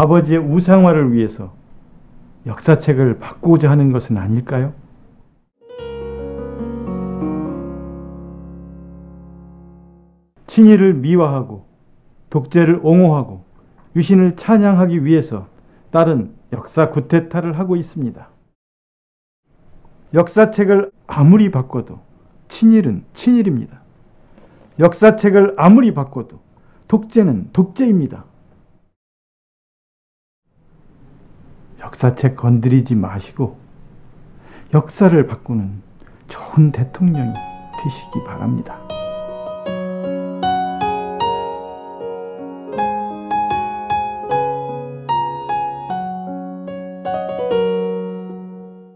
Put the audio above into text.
아버지의 우상화를 위해서 역사책을 바꾸고자 하는 것은 아닐까요? 친일을 미화하고 독재를 옹호하고 유신을 찬양하기 위해서 딸은 역사 구태타를 하고 있습니다. 역사책을 아무리 바꿔도 친일은 친일입니다. 역사책을 아무리 바꿔도 독재는 독재입니다. 역사책 건드리지 마시고 역사를 바꾸는 좋은 대통령이 되시기 바랍니다.